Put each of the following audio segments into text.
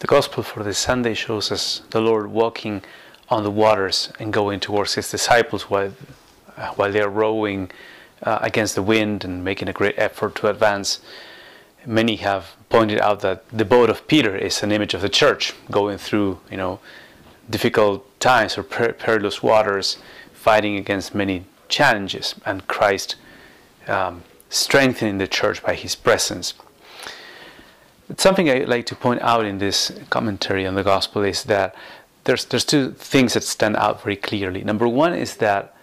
The Gospel for this Sunday shows us the Lord walking on the waters and going towards his disciples while, uh, while they are rowing uh, against the wind and making a great effort to advance. Many have pointed out that the boat of Peter is an image of the church going through, you know, difficult times or per- perilous waters, fighting against many challenges, and Christ um, strengthening the church by His presence. Something I'd like to point out in this commentary on the gospel is that there's there's two things that stand out very clearly. Number one is that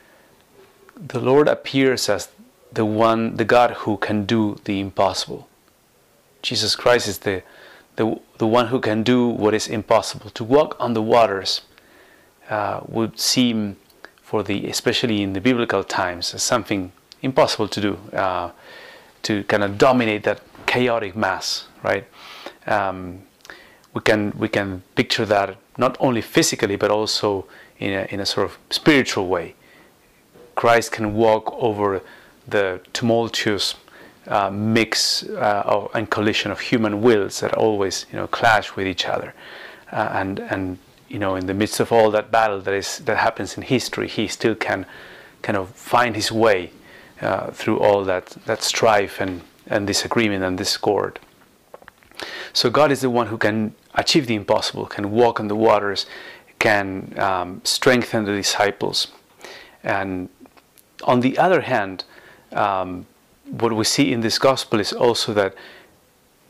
the Lord appears as the one, the God who can do the impossible. Jesus Christ is the the, the one who can do what is impossible. To walk on the waters uh, would seem, for the especially in the biblical times, as something impossible to do. Uh, to kind of dominate that chaotic mass, right? Um, we can we can picture that not only physically but also in a, in a sort of spiritual way. Christ can walk over the tumultuous uh, mix uh, of, and collision of human wills that always you know clash with each other, uh, and and you know in the midst of all that battle that is that happens in history, he still can kind of find his way uh, through all that that strife and and disagreement and discord. So God is the one who can achieve the impossible, can walk on the waters, can um, strengthen the disciples, and on the other hand. Um, what we see in this gospel is also that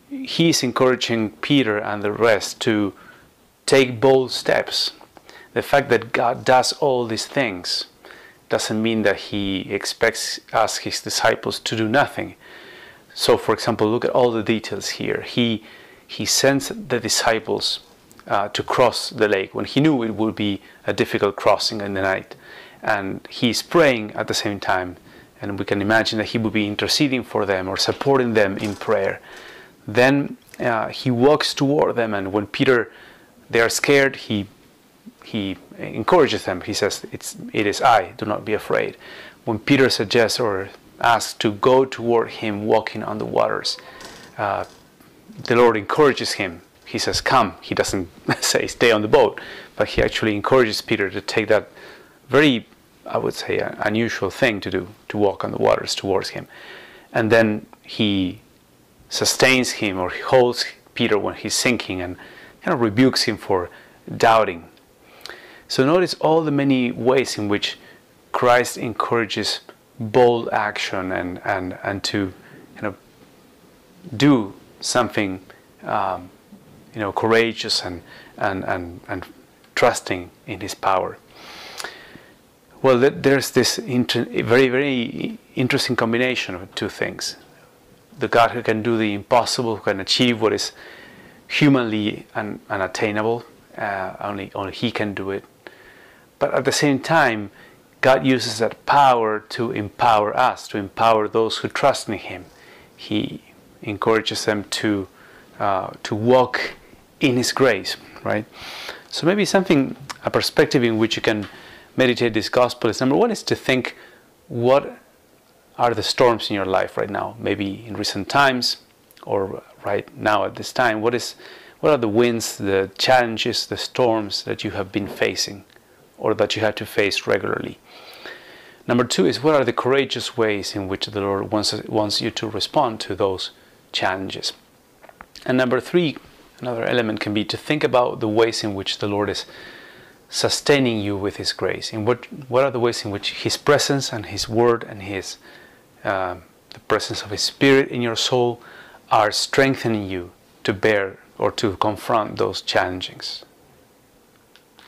he is encouraging Peter and the rest to take bold steps. The fact that God does all these things doesn't mean that he expects us, his disciples, to do nothing. So, for example, look at all the details here. He, he sends the disciples uh, to cross the lake when he knew it would be a difficult crossing in the night. And he's praying at the same time and we can imagine that he would be interceding for them or supporting them in prayer. Then uh, he walks toward them, and when Peter, they are scared, he he encourages them. He says, "It's it is I. Do not be afraid." When Peter suggests or asks to go toward him, walking on the waters, uh, the Lord encourages him. He says, "Come." He doesn't say, "Stay on the boat," but he actually encourages Peter to take that very I would say, an unusual thing to do, to walk on the waters towards him. And then he sustains him or he holds Peter when he's sinking and kind of rebukes him for doubting. So notice all the many ways in which Christ encourages bold action and, and, and to kind of do something um, you know, courageous and, and, and, and trusting in his power. Well, there's this very, very interesting combination of two things. The God who can do the impossible, who can achieve what is humanly un- unattainable, uh, only, only He can do it. But at the same time, God uses that power to empower us, to empower those who trust in Him. He encourages them to, uh, to walk in His grace, right? So maybe something, a perspective in which you can meditate this gospel is number one is to think what are the storms in your life right now, maybe in recent times or right now at this time. What is what are the winds, the challenges, the storms that you have been facing or that you had to face regularly? Number two is what are the courageous ways in which the Lord wants, wants you to respond to those challenges? And number three, another element can be to think about the ways in which the Lord is sustaining you with His grace? In what what are the ways in which His presence and His Word and His uh, the presence of His Spirit in your soul are strengthening you to bear or to confront those challenges?